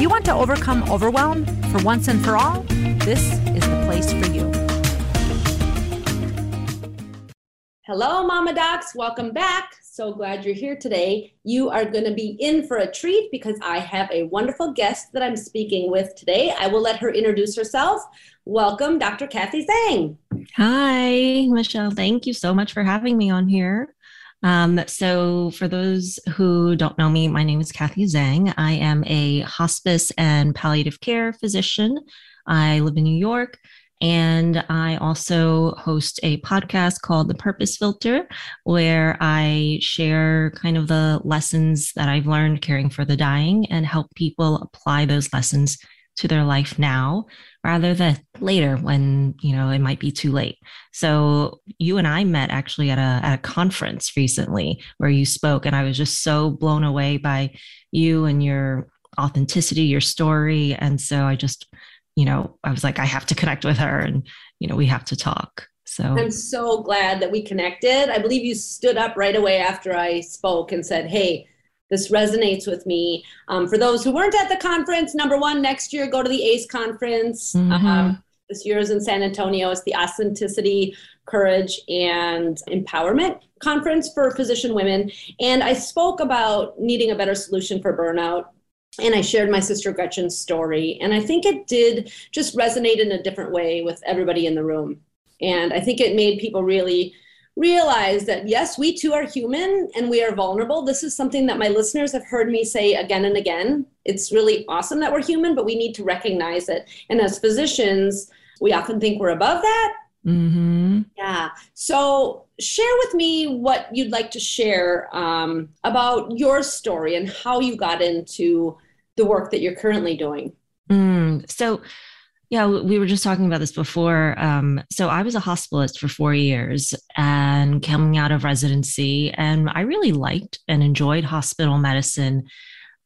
If you want to overcome overwhelm for once and for all, this is the place for you. Hello, Mama Docs. Welcome back. So glad you're here today. You are going to be in for a treat because I have a wonderful guest that I'm speaking with today. I will let her introduce herself. Welcome, Dr. Kathy Zhang. Hi, Michelle. Thank you so much for having me on here. Um, so, for those who don't know me, my name is Kathy Zhang. I am a hospice and palliative care physician. I live in New York. And I also host a podcast called The Purpose Filter, where I share kind of the lessons that I've learned caring for the dying and help people apply those lessons to their life now rather than later when you know it might be too late so you and i met actually at a, at a conference recently where you spoke and i was just so blown away by you and your authenticity your story and so i just you know, I was like, I have to connect with her and, you know, we have to talk. So I'm so glad that we connected. I believe you stood up right away after I spoke and said, Hey, this resonates with me. Um, for those who weren't at the conference, number one, next year, go to the ACE conference. Mm-hmm. Um, this year is in San Antonio. It's the Authenticity, Courage, and Empowerment Conference for Physician Women. And I spoke about needing a better solution for burnout and I shared my sister Gretchen's story. And I think it did just resonate in a different way with everybody in the room. And I think it made people really realize that yes, we too are human and we are vulnerable. This is something that my listeners have heard me say again and again. It's really awesome that we're human, but we need to recognize it. And as physicians, we often think we're above that. Mm-hmm. Yeah. So share with me what you'd like to share um, about your story and how you got into the work that you're currently doing. Mm, so, yeah, we were just talking about this before. Um, so, I was a hospitalist for four years and coming out of residency, and I really liked and enjoyed hospital medicine.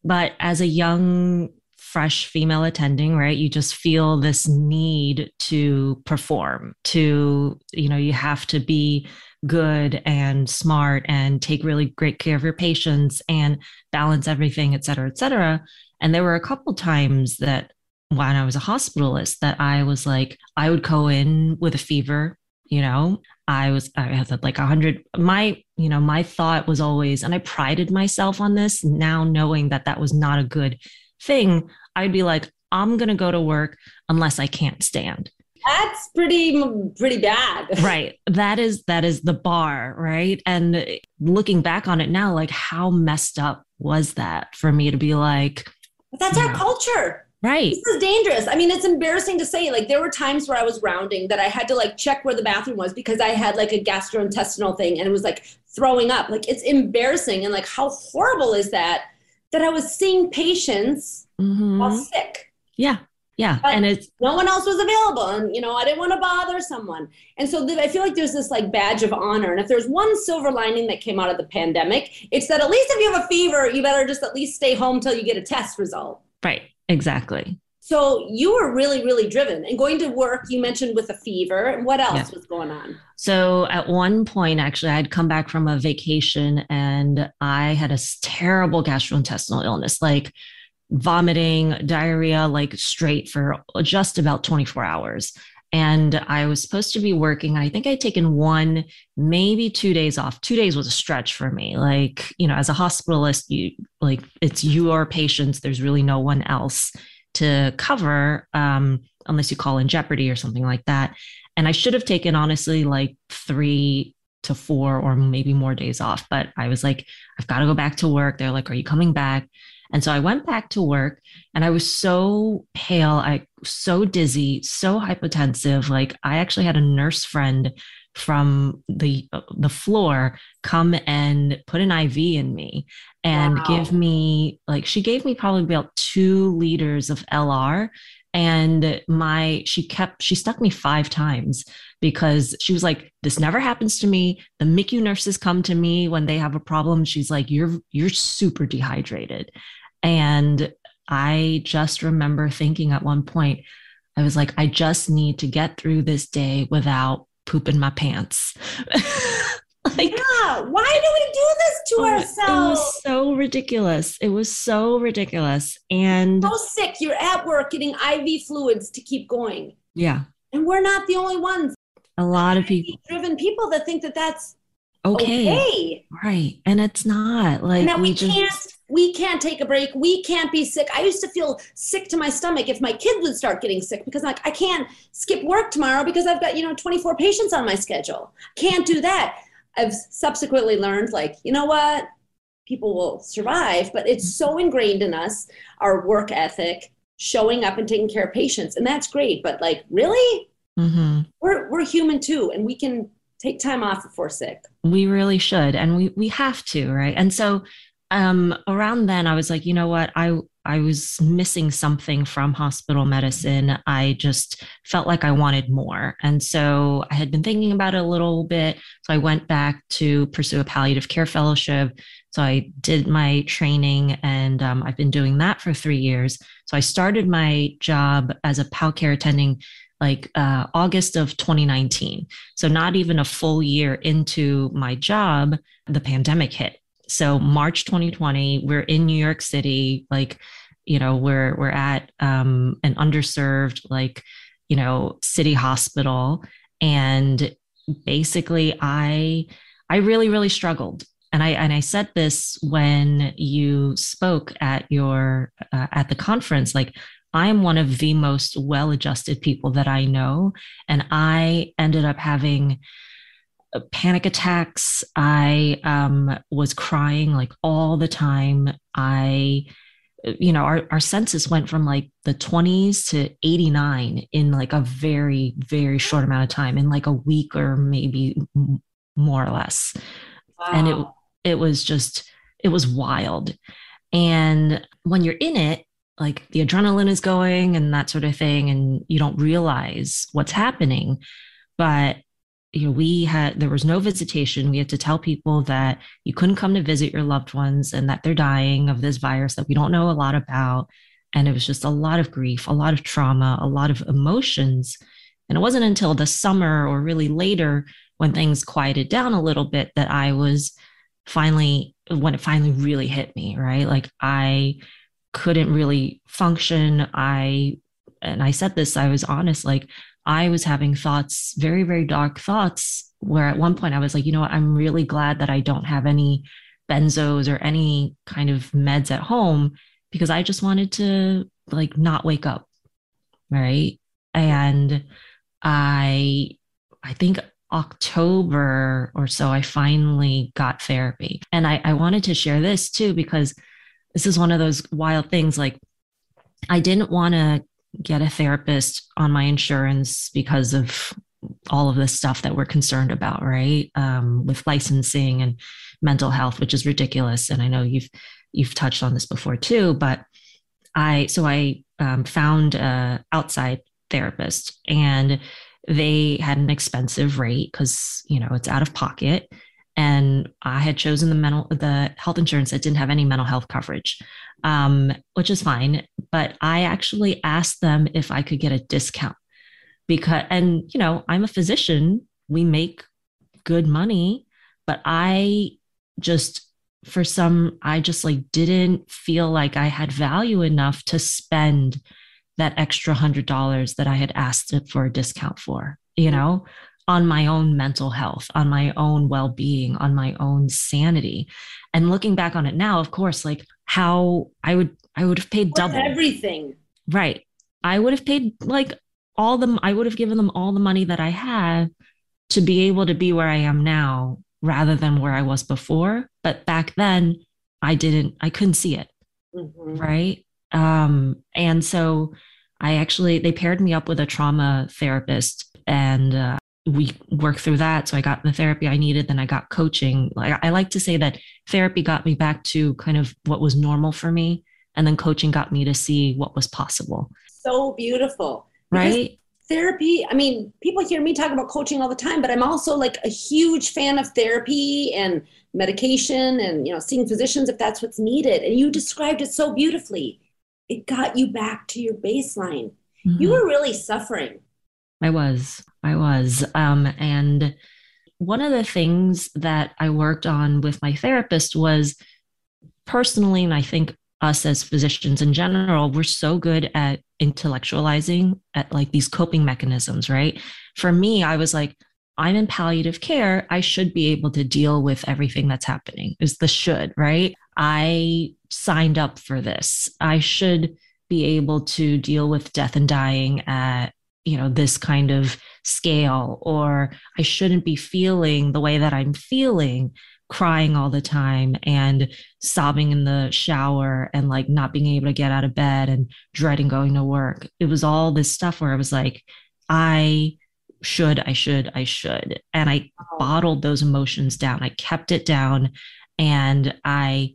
But as a young, fresh female attending, right, you just feel this need to perform, to, you know, you have to be good and smart and take really great care of your patients and balance everything, et cetera, et cetera. And there were a couple times that when I was a hospitalist that I was like, I would go in with a fever, you know, I was, I had like a hundred, my, you know, my thought was always, and I prided myself on this now knowing that that was not a good thing. I'd be like, I'm going to go to work unless I can't stand. That's pretty pretty bad. Right. That is that is the bar right? And looking back on it now like how messed up was that for me to be like that's our culture right this is dangerous i mean it's embarrassing to say like there were times where i was rounding that i had to like check where the bathroom was because i had like a gastrointestinal thing and it was like throwing up like it's embarrassing and like how horrible is that that i was seeing patients mm-hmm. while sick yeah yeah. But and it's no one else was available. And, you know, I didn't want to bother someone. And so th- I feel like there's this like badge of honor. And if there's one silver lining that came out of the pandemic, it's that at least if you have a fever, you better just at least stay home till you get a test result. Right. Exactly. So you were really, really driven and going to work. You mentioned with a fever. And what else yeah. was going on? So at one point, actually, I'd come back from a vacation and I had a terrible gastrointestinal illness. Like vomiting, diarrhea, like straight for just about 24 hours. And I was supposed to be working. I think I'd taken one, maybe two days off. Two days was a stretch for me. Like, you know, as a hospitalist, you like it's your patients. There's really no one else to cover um, unless you call in jeopardy or something like that. And I should have taken honestly like three to four or maybe more days off. But I was like, I've got to go back to work. They're like, Are you coming back? And so I went back to work and I was so pale, I so dizzy, so hypotensive. Like I actually had a nurse friend from the the floor come and put an IV in me and wow. give me like she gave me probably about 2 liters of LR and my she kept she stuck me 5 times because she was like this never happens to me the MICU nurses come to me when they have a problem she's like you're you're super dehydrated and I just remember thinking at one point I was like I just need to get through this day without pooping my pants. like, yeah, why do we do this to oh, ourselves? It was so ridiculous. It was so ridiculous. And so sick. You're at work getting IV fluids to keep going. Yeah. And we're not the only ones. A lot of people driven people that think that that's okay. okay. Right. And it's not like and that we, we just... can't we can't take a break. We can't be sick. I used to feel sick to my stomach if my kid would start getting sick because like I can't skip work tomorrow because I've got, you know, 24 patients on my schedule. Can't do that. I've subsequently learned like, you know what? People will survive, but it's so ingrained in us, our work ethic, showing up and taking care of patients. And that's great. But like, really? Mm-hmm. We're, we're human too. And we can take time off if we're sick. We really should. And we, we have to, right? And so um, around then I was like, you know what? I I was missing something from hospital medicine. I just felt like I wanted more. And so I had been thinking about it a little bit. So I went back to pursue a palliative care fellowship. So I did my training and um, I've been doing that for three years. So I started my job as a PAL care attending like uh, August of 2019. So not even a full year into my job, the pandemic hit. So March 2020, we're in New York City, like, you know, we're we're at um, an underserved, like, you know, city hospital, and basically, I I really really struggled, and I and I said this when you spoke at your uh, at the conference, like. I am one of the most well adjusted people that I know. And I ended up having panic attacks. I um, was crying like all the time. I, you know, our, our census went from like the 20s to 89 in like a very, very short amount of time, in like a week or maybe more or less. Wow. And it, it was just, it was wild. And when you're in it, like the adrenaline is going and that sort of thing, and you don't realize what's happening. But you know, we had there was no visitation. We had to tell people that you couldn't come to visit your loved ones and that they're dying of this virus that we don't know a lot about. And it was just a lot of grief, a lot of trauma, a lot of emotions. And it wasn't until the summer or really later when things quieted down a little bit that I was finally, when it finally really hit me, right? Like I couldn't really function. I, and I said this, I was honest, like I was having thoughts, very, very dark thoughts, where at one point I was like, you know what, I'm really glad that I don't have any benzos or any kind of meds at home because I just wanted to like not wake up. Right. And I, I think October or so, I finally got therapy. And I, I wanted to share this too, because this is one of those wild things. Like, I didn't want to get a therapist on my insurance because of all of this stuff that we're concerned about, right? Um, with licensing and mental health, which is ridiculous. And I know you've you've touched on this before too. But I so I um, found a outside therapist, and they had an expensive rate because you know it's out of pocket. And I had chosen the mental the health insurance that didn't have any mental health coverage um, which is fine. But I actually asked them if I could get a discount because, and you know, I'm a physician, we make good money, but I just, for some, I just like didn't feel like I had value enough to spend that extra hundred dollars that I had asked for a discount for, you know? on my own mental health, on my own well being, on my own sanity. And looking back on it now, of course, like how I would, I would have paid double everything. Right. I would have paid like all the, I would have given them all the money that I had to be able to be where I am now rather than where I was before. But back then, I didn't, I couldn't see it. Mm-hmm. Right. Um, and so I actually, they paired me up with a trauma therapist and uh, we worked through that. So I got the therapy I needed. Then I got coaching. Like I like to say that therapy got me back to kind of what was normal for me. And then coaching got me to see what was possible. So beautiful. Right. Therapy, I mean, people hear me talk about coaching all the time, but I'm also like a huge fan of therapy and medication and, you know, seeing physicians if that's what's needed. And you described it so beautifully. It got you back to your baseline. Mm-hmm. You were really suffering. I was. I was. Um, and one of the things that I worked on with my therapist was personally, and I think us as physicians in general, we're so good at intellectualizing at like these coping mechanisms, right? For me, I was like, I'm in palliative care. I should be able to deal with everything that's happening, is the should, right? I signed up for this. I should be able to deal with death and dying at you know this kind of scale or i shouldn't be feeling the way that i'm feeling crying all the time and sobbing in the shower and like not being able to get out of bed and dreading going to work. It was all this stuff where i was like i should i should i should. And i bottled those emotions down. I kept it down and i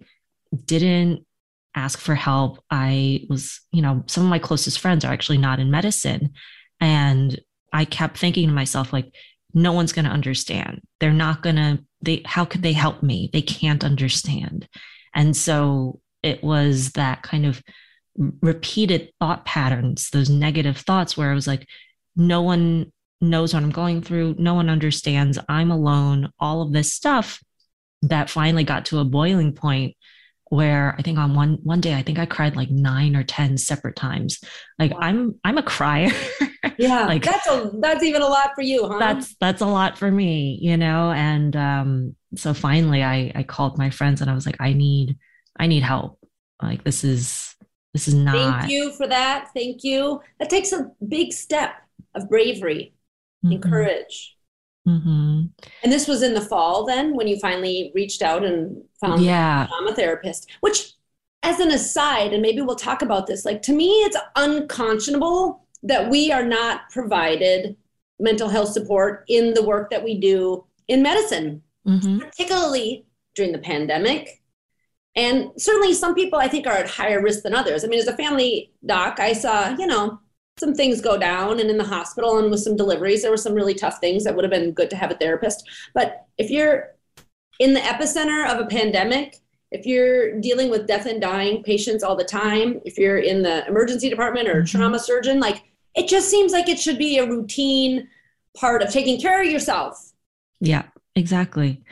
didn't ask for help. I was you know some of my closest friends are actually not in medicine. And I kept thinking to myself, like, no one's going to understand. They're not going to, they, how could they help me? They can't understand. And so it was that kind of repeated thought patterns, those negative thoughts where I was like, no one knows what I'm going through. No one understands. I'm alone. All of this stuff that finally got to a boiling point where I think on one one day I think I cried like nine or ten separate times. Like. I'm I'm a crier. yeah, like that's a that's even a lot for you, huh? That's that's a lot for me, you know. And um, so finally, I I called my friends and I was like, I need I need help. Like this is this is not. Thank you for that. Thank you. That takes a big step of bravery mm-hmm. and courage. Mm-hmm. And this was in the fall then when you finally reached out and found yeah. I'm a trauma therapist, which as an aside, and maybe we'll talk about this, like to me, it's unconscionable that we are not provided mental health support in the work that we do in medicine, mm-hmm. particularly during the pandemic. And certainly some people I think are at higher risk than others. I mean, as a family doc, I saw, you know, some things go down and in the hospital and with some deliveries there were some really tough things that would have been good to have a therapist but if you're in the epicenter of a pandemic if you're dealing with death and dying patients all the time if you're in the emergency department or mm-hmm. trauma surgeon like it just seems like it should be a routine part of taking care of yourself yeah exactly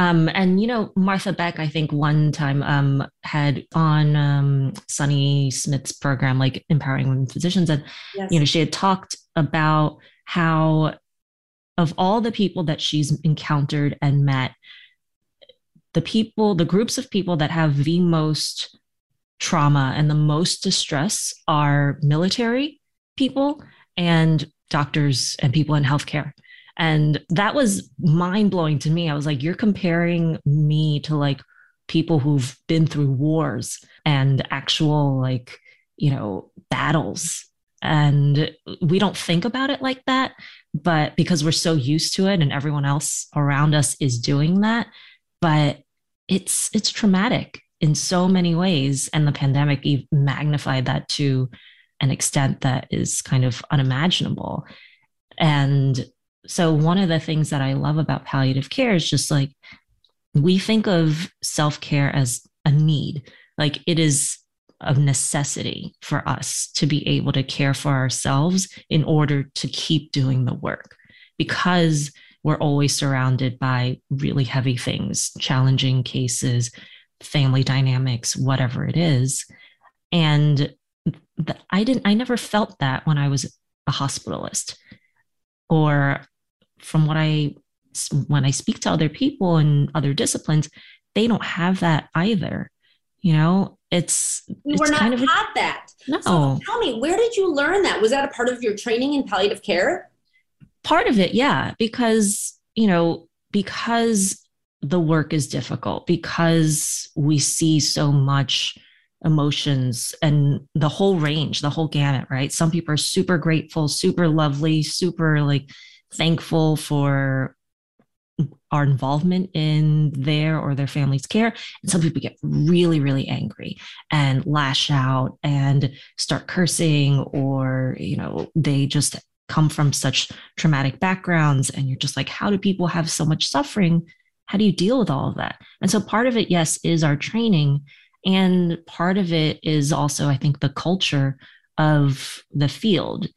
um, and you know, Martha Beck, I think one time um, had on um, Sunny Smith's program, like empowering women physicians, and yes. you know, she had talked about how of all the people that she's encountered and met, the people, the groups of people that have the most trauma and the most distress are military people and doctors and people in healthcare. And that was mind blowing to me. I was like, you're comparing me to like people who've been through wars and actual, like, you know, battles. And we don't think about it like that. But because we're so used to it and everyone else around us is doing that, but it's it's traumatic in so many ways and the pandemic magnified that to an extent that is kind of unimaginable and so one of the things that I love about palliative care is just like we think of self-care as a need. Like it is a necessity for us to be able to care for ourselves in order to keep doing the work because we're always surrounded by really heavy things, challenging cases, family dynamics, whatever it is. And I didn't, I never felt that when I was a hospitalist or from what I when I speak to other people in other disciplines, they don't have that either. You know, it's we it's were not of taught that. No. So tell me, where did you learn that? Was that a part of your training in palliative care? Part of it, yeah, because you know, because the work is difficult, because we see so much emotions and the whole range, the whole gamut, right? Some people are super grateful, super lovely, super like thankful for our involvement in their or their family's care. And some people get really, really angry and lash out and start cursing, or, you know, they just come from such traumatic backgrounds. And you're just like, how do people have so much suffering? How do you deal with all of that? And so part of it, yes, is our training. And part of it is also, I think, the culture of the field.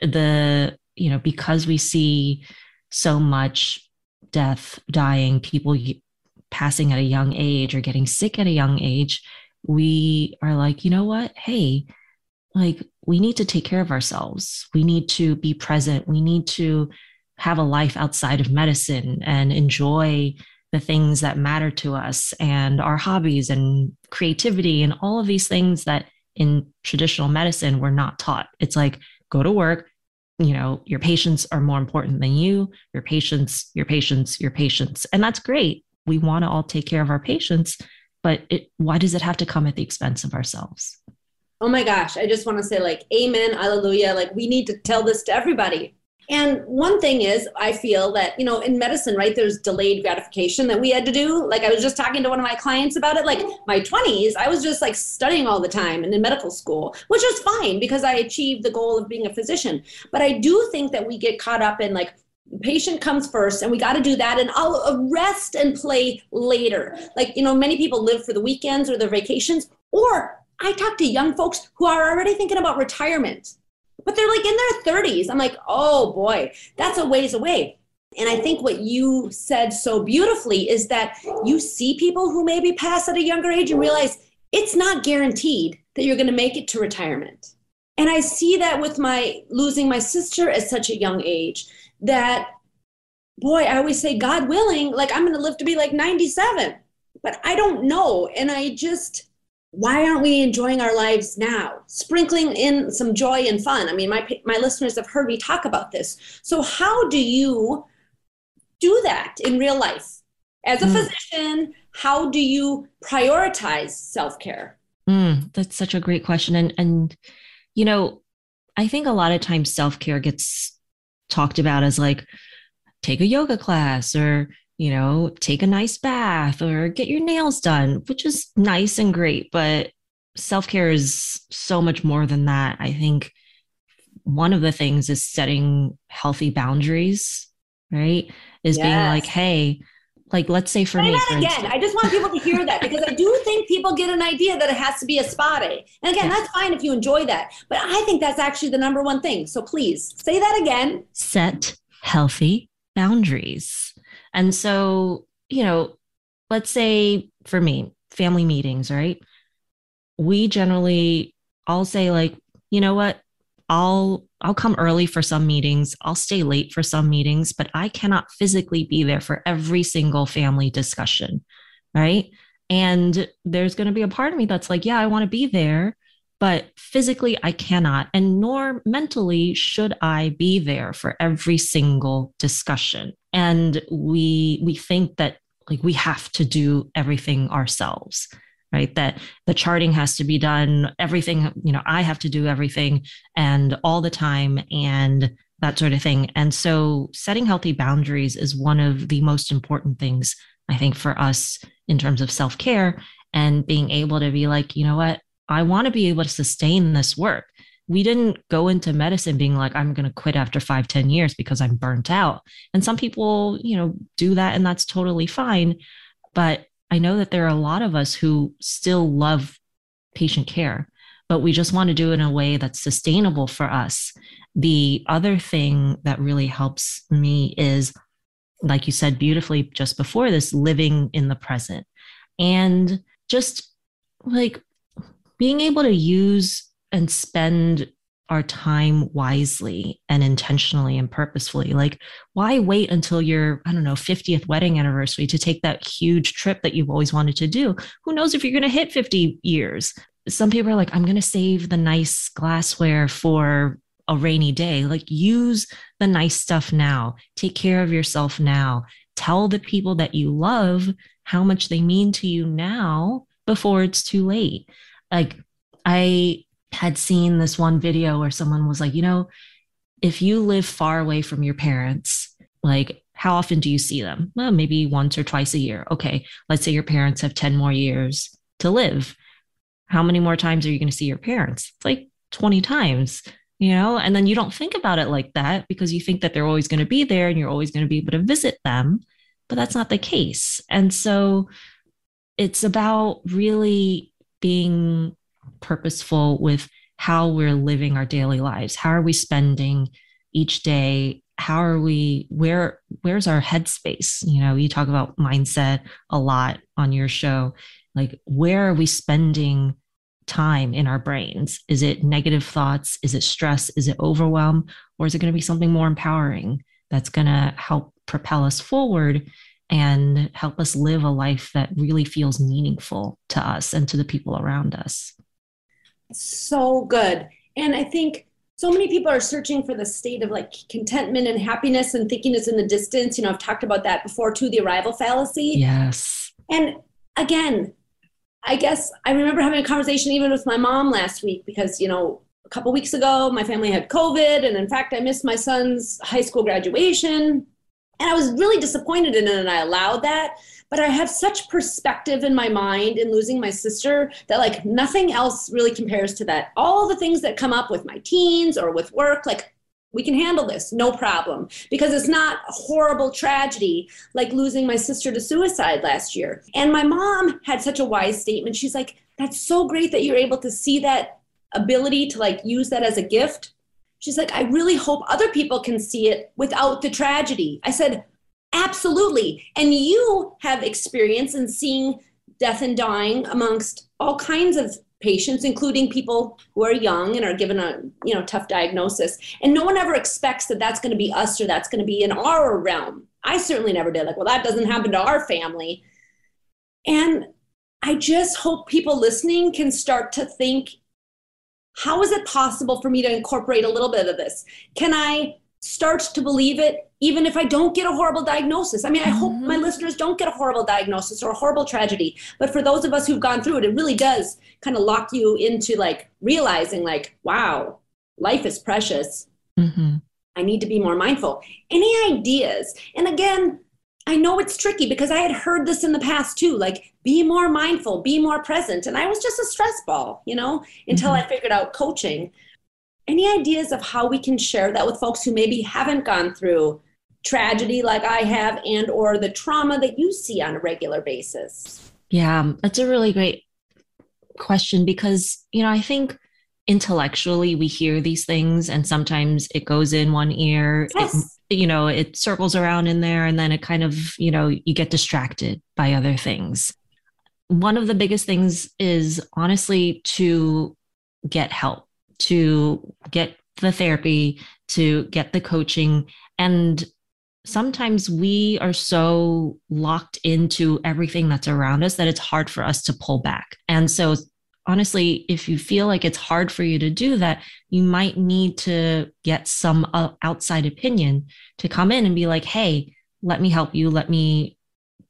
The, you know, because we see so much death, dying, people passing at a young age or getting sick at a young age, we are like, you know what? Hey, like we need to take care of ourselves. We need to be present. We need to have a life outside of medicine and enjoy the things that matter to us and our hobbies and creativity and all of these things that in traditional medicine we're not taught. It's like go to work, you know your patients are more important than you your patients your patients your patients. And that's great. We want to all take care of our patients but it why does it have to come at the expense of ourselves? Oh my gosh i just want to say like amen hallelujah. Like we need to tell this to everybody and one thing is, I feel that, you know, in medicine, right, there's delayed gratification that we had to do. Like I was just talking to one of my clients about it. Like my 20s, I was just like studying all the time and in medical school, which was fine because I achieved the goal of being a physician. But I do think that we get caught up in like, patient comes first and we got to do that and i'll rest and play later like you know many people live for the weekends or their vacations or i talk to young folks who are already thinking about retirement but they're like in their 30s. I'm like, oh boy, that's a ways away. And I think what you said so beautifully is that you see people who maybe pass at a younger age and realize it's not guaranteed that you're going to make it to retirement. And I see that with my losing my sister at such a young age that, boy, I always say, God willing, like I'm going to live to be like 97, but I don't know. And I just, why aren't we enjoying our lives now? Sprinkling in some joy and fun. I mean my my listeners have heard me talk about this. So how do you do that in real life? As a mm. physician how do you prioritize self-care? Mm, that's such a great question. And and you know i think a lot of times self-care gets talked about as like take a yoga class or you know, take a nice bath or get your nails done, which is nice and great. But self care is so much more than that. I think one of the things is setting healthy boundaries, right? Is yes. being like, hey, like let's say for say me that for again instance. i just want people to hear that because i do think people get an idea that it has to be a spa day and again that's fine if you enjoy that but i think that's actually the number one thing so please say that again set healthy boundaries and so, you know, let's say for me, family meetings, right? We generally, I'll say, like, you know what? I'll I'll come early for some meetings. I'll stay late for some meetings, but I cannot physically be there for every single family discussion, right? And there's going to be a part of me that's like, yeah, I want to be there, but physically I cannot and nor mentally should I be there for every single discussion and we we think that like we have to do everything ourselves right? That the charting has to be done everything you know i have to do everything and all the time and that sort of thing. And so setting healthy boundaries is one of the most important things i think for us in terms of self-care and being able to be like you know what? I want to be able to sustain this work we didn't go into medicine being like i'm going to quit after five ten years because i'm burnt out. And some people you know do that and that's totally fine. But i know that there are a lot of us who still love patient care but we just want to do it in a way that's sustainable for us. The other thing that really helps me is like you said beautifully just before this living in the present. And just like being able to use and spend our time wisely and intentionally and purposefully. Like, why wait until your, I don't know, 50th wedding anniversary to take that huge trip that you've always wanted to do? Who knows if you're going to hit 50 years? Some people are like, I'm going to save the nice glassware for a rainy day. Like, use the nice stuff now. Take care of yourself now. Tell the people that you love how much they mean to you now before it's too late. Like, I had seen this one video where someone was like, you know, if you live far away from your parents like how often do you see them? Well maybe once or twice a year. Okay let's say your parents have 10 more years to live. How many more times are you going to see your parents? It's like 20 times you know? And then you don't think about it like that because you think that they're always going to be there and you're always going to be able to visit them but that's not the case. And so it's about really being purposeful with how we're living our daily lives. How are we spending each day? How are we where where's our headspace? You know you talk about mindset a lot on your show. Like where are we spending time in our brains? Is it negative thoughts? Is it stress? Is it overwhelm? Or is it going to be something more empowering that's going to help propel us forward and help us live a life that really feels meaningful to us and to the people around us so good and i think so many people are searching for the state of like contentment and happiness and thinking it's in the distance. You know, I've talked about that before too, the arrival fallacy. Yes. And again, I guess I remember having a conversation even with my mom last week because, you know, a couple weeks ago, my family had COVID. And in fact, I missed my son's high school graduation. And I was really disappointed in it, and I allowed that. But I have such perspective in my mind in losing my sister that, like, nothing else really compares to that. All the things that come up with my teens or with work, like, we can handle this, no problem. Because it's not a horrible tragedy like losing my sister to suicide last year. And my mom had such a wise statement. She's like, that's so great that you're able to see that ability to like use that as a gift She's like, I really hope other people can see it without the tragedy. I said, Absolutely. And you have experience in seeing death and dying amongst all kinds of patients including people who are young and are given a you know tough diagnosis and no one ever expects that that's going to be us or that's going to be in our realm i certainly never did like well that doesn't happen to our family and i just hope people listening can start to think how is it possible for me to incorporate a little bit of this? Can I start to believe it even if I don't get a horrible diagnosis? I mean, I mm-hmm. hope my listeners don't get a horrible diagnosis or a horrible tragedy. But for those of us who've gone through it, it really does kind of lock you into like realizing, like, wow, life is precious. Mm-hmm. I need to be more mindful. Any ideas? And again, I know it's tricky because I had heard this in the past too, like be more mindful, be more present. And I was just a stress ball, you know, until mm-hmm. I figured out coaching. Any ideas of how we can share that with folks who maybe haven't gone through tragedy like I have and or the trauma that you see on a regular basis? Yeah, that's a really great question because, you know, I think intellectually we hear these things and sometimes it goes in one ear yes. it, you know, it circles around in there and then it kind of, you know, you get distracted by other things. One of the biggest things is honestly to get help, to get the therapy, to get the coaching. And sometimes we are so locked into everything that's around us that it's hard for us to pull back. And so honestly, if you feel like it's hard for you to do that, you might need to get some uh, outside opinion to come in and be like, hey, let me help you. Let me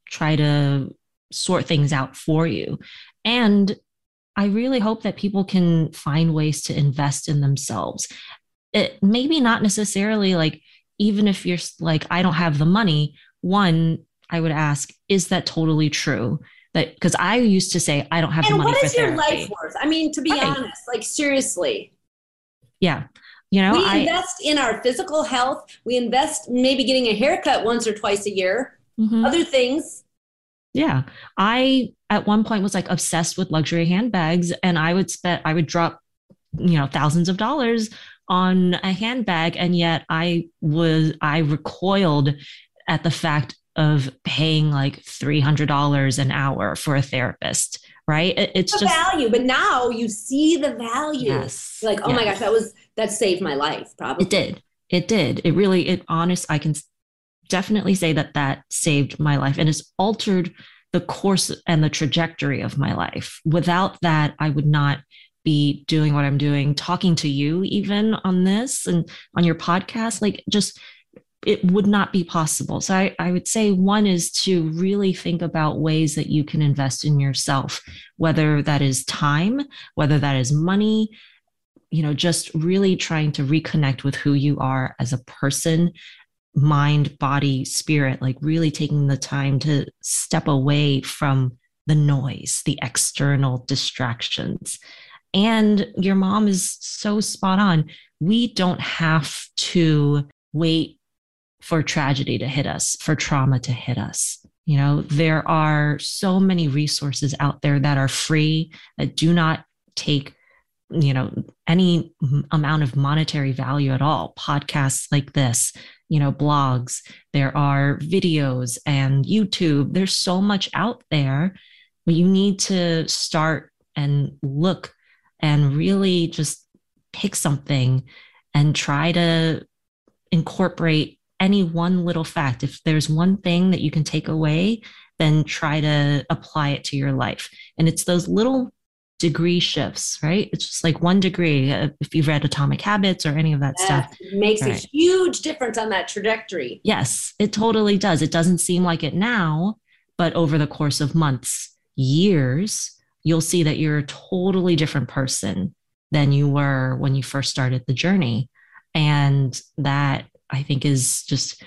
try to sort things out for you. And I really hope that people can find ways to invest in themselves. It maybe not necessarily like, even if you're like, I don't have the money, one, I would ask, is that totally true? That because I used to say I don't have and the money. And what is your life worth? I mean, to be right. honest, like seriously. Yeah. You know, we I, invest in our physical health. We invest maybe getting a haircut once or twice a year. Mm-hmm. Other things. Yeah. I at one point was like obsessed with luxury handbags and I would spend I would drop, you know, thousands of dollars on a handbag and yet I was I recoiled at the fact of paying like $300 an hour for a therapist right? It, it's the just value but now you see the value. Yes like oh yes. my gosh that was that saved my life probably. It did. It did. It really it honest i can definitely say that that saved my life and has altered the course and the trajectory of my life. Without that i would not be doing what i'm doing. Talking to you even on this and on your podcast like just it would not be possible. So I, I, would say one is to really think about ways that you can invest in yourself, whether that is time, whether that is money, you know, just really trying to reconnect with who you are as a person mind, body, spirit, like really taking the time to step away from the noise, the external distractions. And your mom is so spot on. We don't have to wait for tragedy to hit us, for trauma to hit us. You know, there are so many resources out there that are free, that do not take, you know, any amount of monetary value at all. Podcasts like this, you know, blogs, there are videos and YouTube. There's so much out there, but you need to start and look and really just pick something and try to incorporate any one little fact. If there's one thing that you can take away, then try to apply it to your life. And it's those little degree shifts, right? It's just like one degree. Uh, if you've read Atomic Habits or any of that yes, stuff, it makes right. a huge difference on that trajectory. Yes, it totally does. It doesn't seem like it now, but over the course of months, years, you'll see that you're a totally different person than you were when you first started the journey. And that I think is just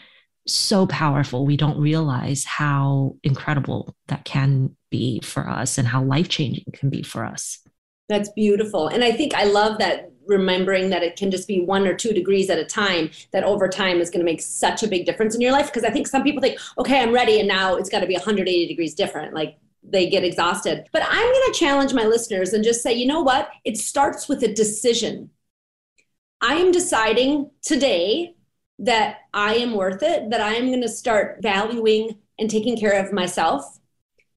so powerful. We don't realize how incredible that can be for us and how life changing can be for us. That's beautiful. And I think I love that remembering that it can just be one or two degrees at a time, that over time is going to make such a big difference in your life. Because I think some people think, okay, I'm ready. And now it's got to be 180 degrees different. Like they get exhausted. But I'm going to challenge my listeners and just say, you know what? It starts with a decision. I am deciding today that I am worth it, that I am going to start valuing and taking care of myself,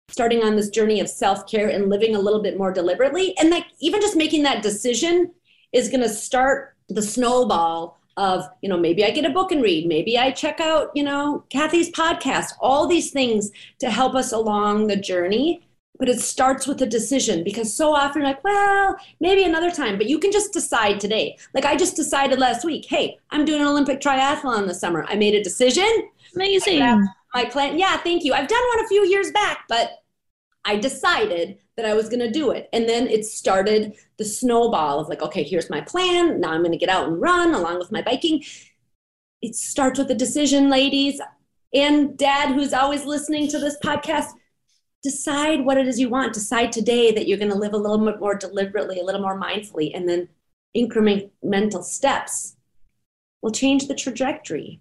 starting on this journey of self care and living a little bit more deliberately. And like even just making that decision is going to start the snowball of, you know, maybe I get a book and read, maybe I check out, you know, Kathy's podcast, all these things to help us along the journey but it starts with a decision because so often like well maybe another time but you can just decide today. Like i just decided last week hey i'm doing an olympic triathlon this summer. I made a decision. Amazing. My plan. Yeah thank you. I've done one a few years back but i decided that i was going to do it. And then it started the snowball of like okay here's my plan. Now i'm going to get out and run along with my biking. It starts with a decision ladies. And dad who's always listening to this podcast decide what it is you want. Decide today that you're going to live a little bit more deliberately, a little more mindfully, and then incremental steps will change the trajectory.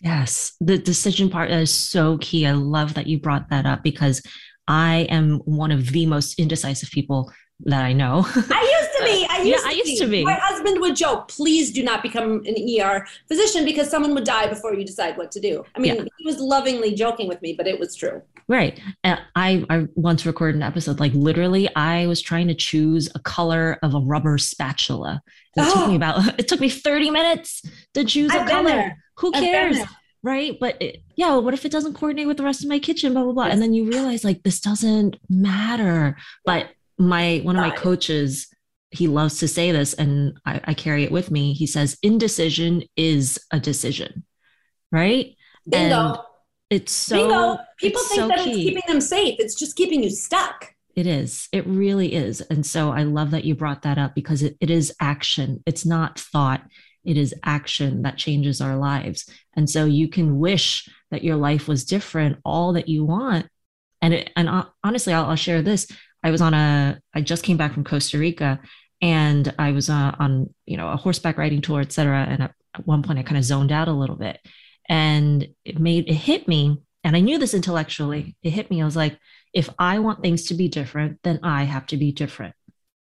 Yes, the decision part is so key. I love that you brought that up because I am one of the most indecisive people that I know. I used to be. I used, yeah, to, I used be. to be. My husband would joke, please do not become an ER physician because someone would die before you decide what to do. I mean, yeah. he was lovingly joking with me, but it was true. Right. And I, I once recorded an episode, like literally, I was trying to choose a color of a rubber spatula. It oh. took me oh. about, it took me 30 minutes to choose I've a color. There. Who cares? right but it, yeah what if it doesn't coordinate with the rest of my kitchen blah blah blah and then you realize like this doesn't matter but my one of my coaches he loves to say this and I, I, carry it with me. He says indecision is a decision right? Bingo. and it's so Bingo. people think so that key. it's keeping them safe. It's just keeping you stuck. It is. It really is. And so i love that you brought that up because it, it is action. It's not thought. It is action that changes our lives. And so you can wish that your life was different all that you want. And it, and honestly I'll, I'll share this I was on a, I just came back from Costa Rica and I was uh, on, you know, a horseback riding tour, et cetera. And at, one point I kind of zoned out a little bit and it made, it hit me. And I knew this intellectually. It hit me. I was like, if I want things to be different, then I have to be different.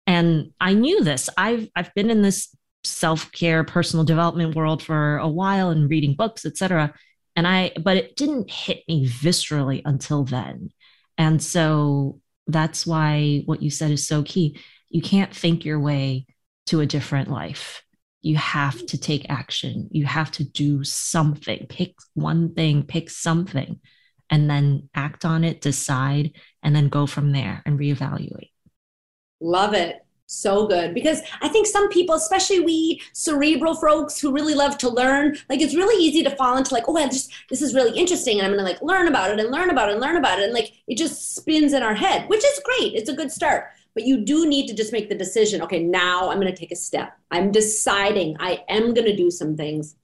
And I knew this. I've, I've been in this self-care, personal development world for a while and reading books, et cetera. And I, but it didn't hit me viscerally until then. And so that's why what you said is so key. You can't think your way to a different life. You have to take action. You have to do something. Pick one thing, pick something, and then act on it, decide, and then go from there and reevaluate. Love it so good because i think some people especially we cerebral folks who really love to learn like it's really easy to fall into like oh i just this is really interesting and i'm gonna like learn about it and learn about it and learn about it and like it just spins in our head which is great it's a good start but you do need to just make the decision okay now i'm gonna take a step i'm deciding i am gonna do some things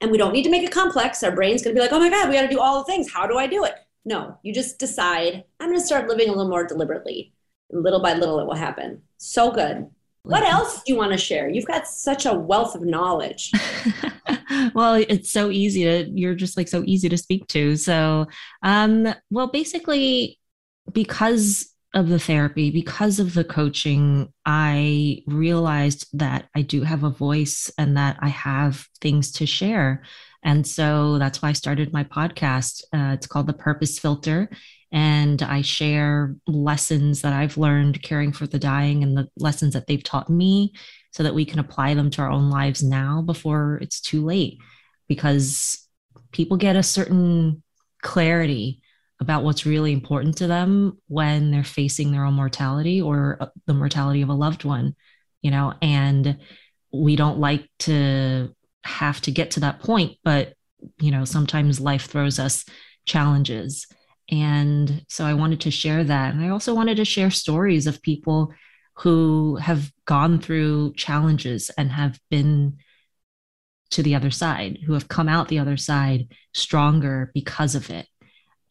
And we don't need to make it complex. Our brain's to be like, oh my God, we got to do all the things. How do I do it? No, you just decide, I'm to start living a little more deliberately. Little by little, it will happen. So good. What else do you want to share? You've got such a wealth of knowledge. well, it's so easy to, you're just like so easy to speak to. So, um, well, basically, because of the therapy, because of the coaching, I realized that I do have a voice and that I have things to share. And so that's why I started my podcast. Uh, it's called The Purpose Filter. And I share lessons that I've learned caring for the dying and the lessons that they've taught me so that we can apply them to our own lives now before it's too late. Because people get a certain clarity about what's really important to them when they're facing their own mortality or uh, the mortality of a loved one, you know, and we don't like to have to get to that point, but, you know, sometimes life throws us challenges. And so I wanted to share that. And I also wanted to share stories of people who have gone through challenges and have been to the other side, who have come out the other side stronger because of it.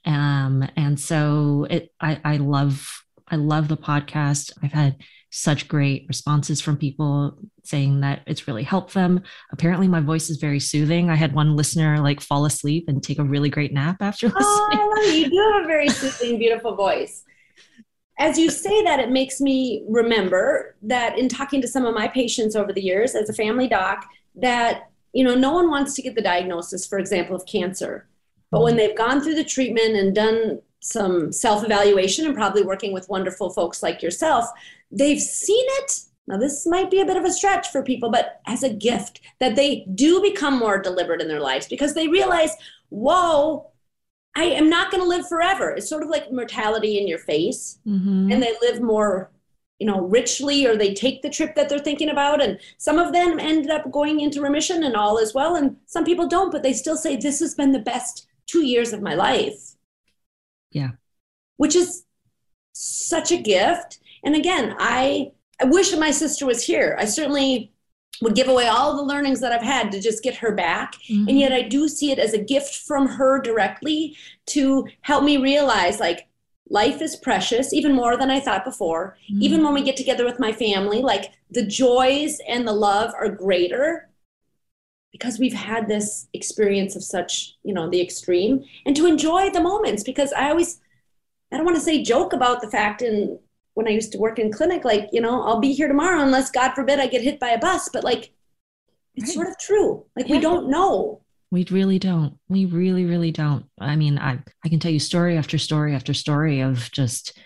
Um, and so it, I, I love, I love the podcast. I've had such great responses from people saying that it's really helped them. Apparently, my voice is very soothing. I had one listener like fall asleep and take a really great nap after oh, listening. Oh, you do have a very soothing, beautiful voice. As you say that, it makes me remember that in talking to some of my patients over the years as a family doc, that you know, no one wants to get the diagnosis, for example, of cancer but when mm-hmm. they've gone through the treatment and done some self evaluation and probably working with wonderful folks like yourself, they've seen it. Now, this might be a bit of a stretch for people, but as a gift that they do become more deliberate in their lives because they realize, whoa, I am not going to live forever. It's sort of like mortality in your face. Mm-hmm. And they live more you know richly or they take the trip that they're thinking about and some of them ended up going into remission and all as well and some people don't but they still say this has been the best two years of my life. Yeah. Which is such a gift. And again, I, I wish my sister was here. I certainly would give away all the learnings that I've had to just get her back. Mm-hmm. And yet I do see it as a gift from her directly to help me realize like life is precious, even more than I thought before. Mm-hmm. Even when we get together with my family, like the joys and the love are greater because we've had this experience of such, you know, the extreme and to enjoy the moments because I always, I don't want to say joke about the fact and when I used to work in clinic, like, you know, I'll be here tomorrow unless God forbid I get hit by a bus, but like, it's right. sort of true. Like yeah. we don't know. We really don't. We really, really don't. I mean, I, I can tell you story after story after story of just,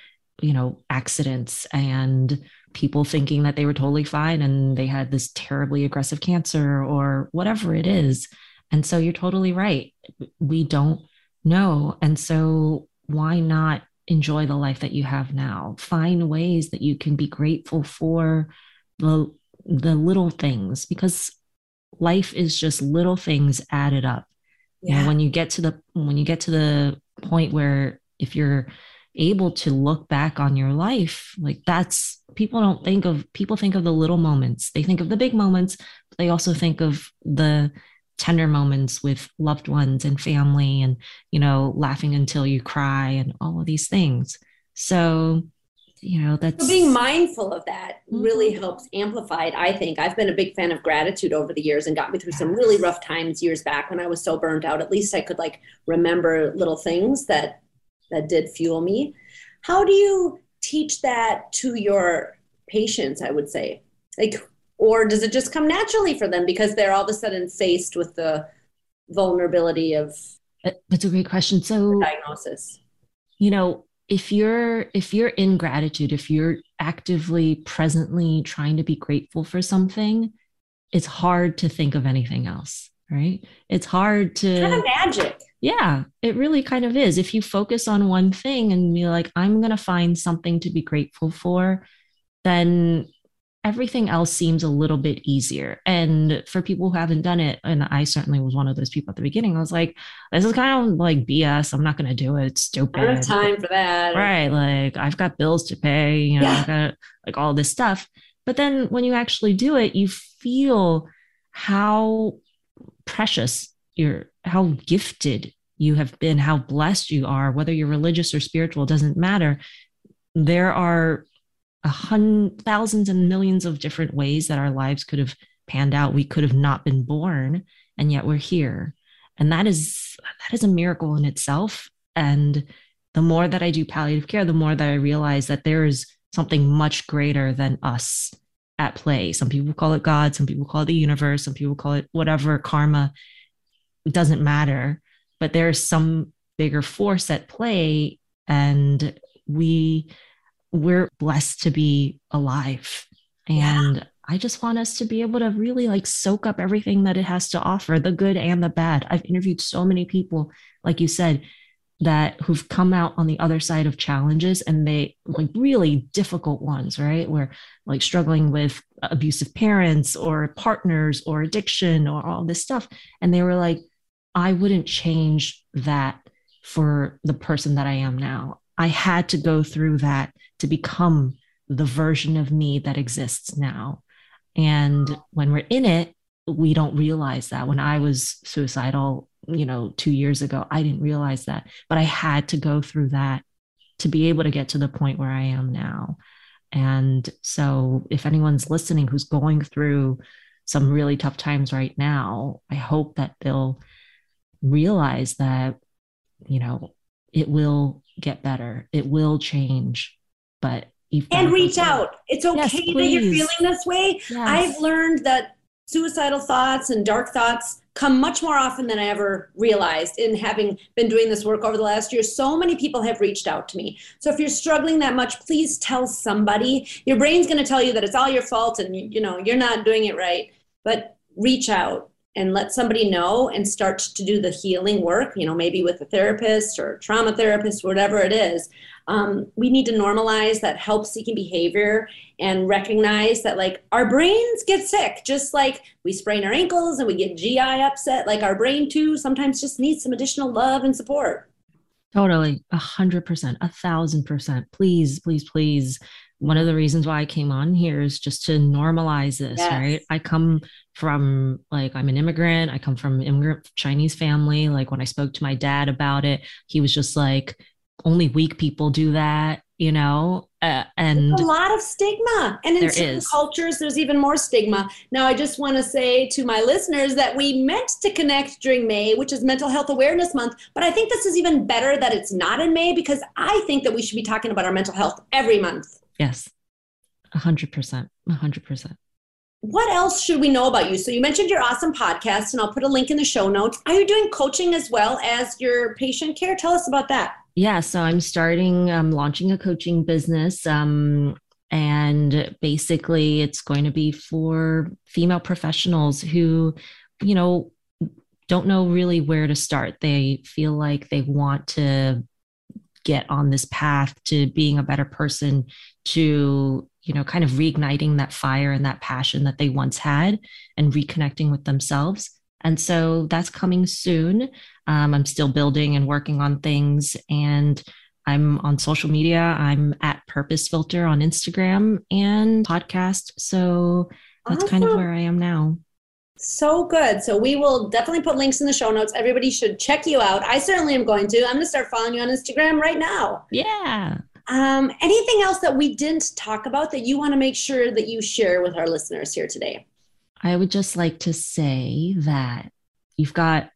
you know, accidents and people thinking that they were totally fine and they had this terribly aggressive cancer or whatever it is. And so you're totally right. We don't know. And so why not enjoy the life that you have now? Find ways that you can be grateful for the the little things because life is just little things added up. Yeah. You know, when you get to the when you get to the point where if you're able to look back on your life like that's people don't think of people think of the little moments. They think of the big moments. But they also think of the tender moments with loved ones and family and you know laughing until you cry and all of these things. So you know that's so being mindful of that really mm-hmm. helps amplify it i think. I've been a big fan of gratitude over the years and got me through some really rough times years back when i was so burnt out. At least i could like remember little things that that did fuel me. How do you teach that to your patients, I would say? Like, or does it just come naturally for them because they're all of a sudden faced with the vulnerability of that's a great question. So diagnosis? you know if you're if you're in gratitude if you're actively presently trying to be grateful for something it's hard to think of anything else right? It's hard to kind of magic yeah, it really kind of is. If you focus on one thing and you're like, I'm going to find something to be grateful for, then everything else seems a little bit easier. And for people who haven't done it, and I certainly was one of those people at the beginning, I was like, this is kind of like BS. I'm not going to do it. It's stupid. I don't have time for that. Right. Like I've got bills to pay, you know, yeah. Got like all this stuff. But then when you actually do it, you feel how precious you're how gifted you have been, how blessed you are, whether you're religious or spiritual, doesn't matter. There are a hundred thousands and millions of different ways that our lives could have panned out. We could have not been born, and yet we're here. And that is that is a miracle in itself. And the more that I do palliative care, the more that I realize that there is something much greater than us at play. Some people call it God, some people call it the universe, some people call it whatever karma. It doesn't matter, but there's some bigger force at play and we we're blessed to be alive. And yeah. I just want us to be able to really like soak up everything that it has to offer, the good and the bad. I've interviewed so many people, like you said, that who've come out on the other side of challenges and they like really difficult ones, right? Where like struggling with abusive parents or partners or addiction or all this stuff. And they were like, I wouldn't change that for the person that I am now. I had to go through that to become the version of me that exists now. And when we're in it, we don't realize that. When I was suicidal, you know, two years ago, I didn't realize that, but I had to go through that to be able to get to the point where I am now. And so, if anyone's listening who's going through some really tough times right now, I hope that they'll realize that, you know, it will get better, it will change, but and reach out. It's okay yes, that you're feeling this way. Yes. I've learned that suicidal thoughts and dark thoughts come much more often than I ever realized in having been doing this work over the last year. So many people have reached out to me. So if you're struggling that much, please tell somebody. Your brain's going to tell you that it's all your fault and you know you're not doing it right. But reach out and let somebody know and start to do the healing work, you know, maybe with a therapist or trauma therapist, whatever it is. Um, we need to normalize that help seeking behavior and recognize that, like, our brains get sick, just like we sprain our ankles and we get GI upset. Like, our brain, too, sometimes just needs some additional love and support. Totally. A hundred percent, a thousand percent. Please, please, please one of the reasons why I came on here is just to normalize this, yes. right? I come from like I'm an immigrant. I come from immigrant Chinese family. Like when I spoke to my dad about it, he was just like, "Only weak people do that," you know. Uh, and there's a lot of stigma, and in certain is. cultures, there's even more stigma. Now, I just want to say to my listeners that we meant to connect during May, which is Mental Health Awareness Month, but I think this is even better that it's not in May because I think that we should be talking about our mental health every month. Yes. A hundred percent. A hundred percent. What else should we know about you? So you mentioned your awesome podcast, and I'll put a link in the show notes. Are you doing coaching as well as your patient care? Tell us about that. Yeah, so I'm starting, I'm launching a coaching business. Um, and basically, it's going to be for female professionals who, you know, don't know really where to start. They feel like they want to get on this path to being a better person to you know kind of reigniting that fire and that passion that they once had and reconnecting with themselves. And so that's coming soon. Um, i'm still building and working on things and i'm on social media. I'm at purpose filter on instagram and podcast. So that's awesome. kind of where i am now so good. So we will definitely put links in the show notes. Everybody should check you out. I certainly am going to. I'm going to start following you on Instagram right now. Yeah. Um, anything else that we didn't talk about that you want to make sure that you share with our listeners here today? I would just like to say that you've got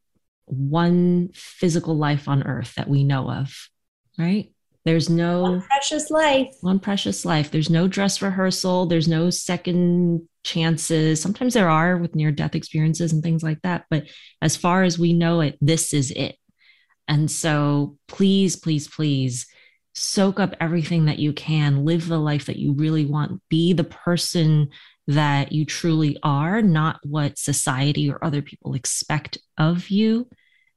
one physical life on earth that we know of, right? There's no one precious life. One precious life. There's no dress rehearsal. There's no second chances. Sometimes there are with near death experiences and things like that. But as far as we know it, this is it. And so please, please, please soak up everything that you can. Live the life that you really want. Be the person that you truly are, not what society or other people expect of you.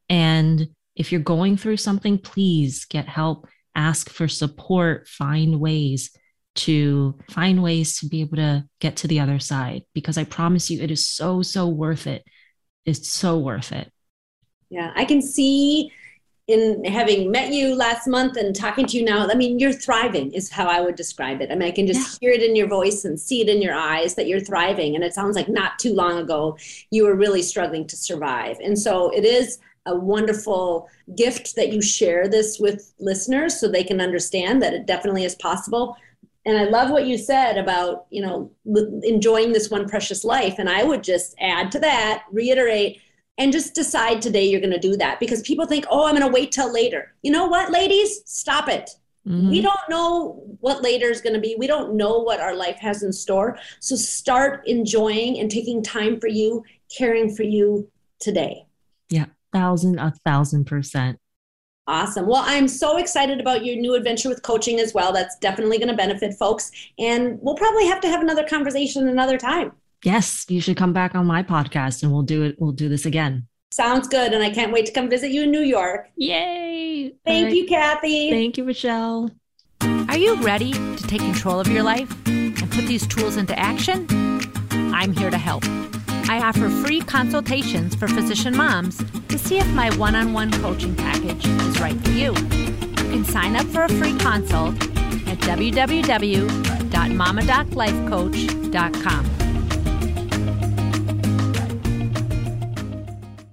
And if you're going through something, please get help ask for support, find ways to find ways to be able to get to the other side because I promise you it is so, so worth it. It's so worth it. Yeah, I can see in having met you last month and talking to you now, I mean, you're thriving, is how I would describe it. I mean, I can just yeah. hear it in your voice and see it in your eyes that you're thriving. And it sounds like not too long ago, you were really struggling to survive. And so it is a wonderful gift that you share this with listeners so they can understand that it definitely is possible. And I love what you said about, you know, enjoying this one precious life. And I would just add to that, reiterate, and just decide today you're going to do that because people think, oh, I'm going to wait till later. You know what, ladies? Stop it. Mm-hmm. We don't know what later is going to be. We don't know what our life has in store. So start enjoying and taking time for you, caring for you today. Yeah, thousand, a thousand percent. Awesome. Well, I'm so excited about your new adventure with coaching as well. That's definitely going to benefit folks. And we'll probably have to have another conversation another time. Yes, you should come back on my podcast and we'll do it. We'll do this again. Sounds good. And I can't wait to come visit you in New York. Yay. Thank right. you, Kathy. Thank you, Michelle. Are you ready to take control of your life and put these tools into action? I'm here to help. I offer free consultations for physician moms to see if my one on one coaching package is right for you. You can sign up for a free consult at www.mamadoclifecoach.com.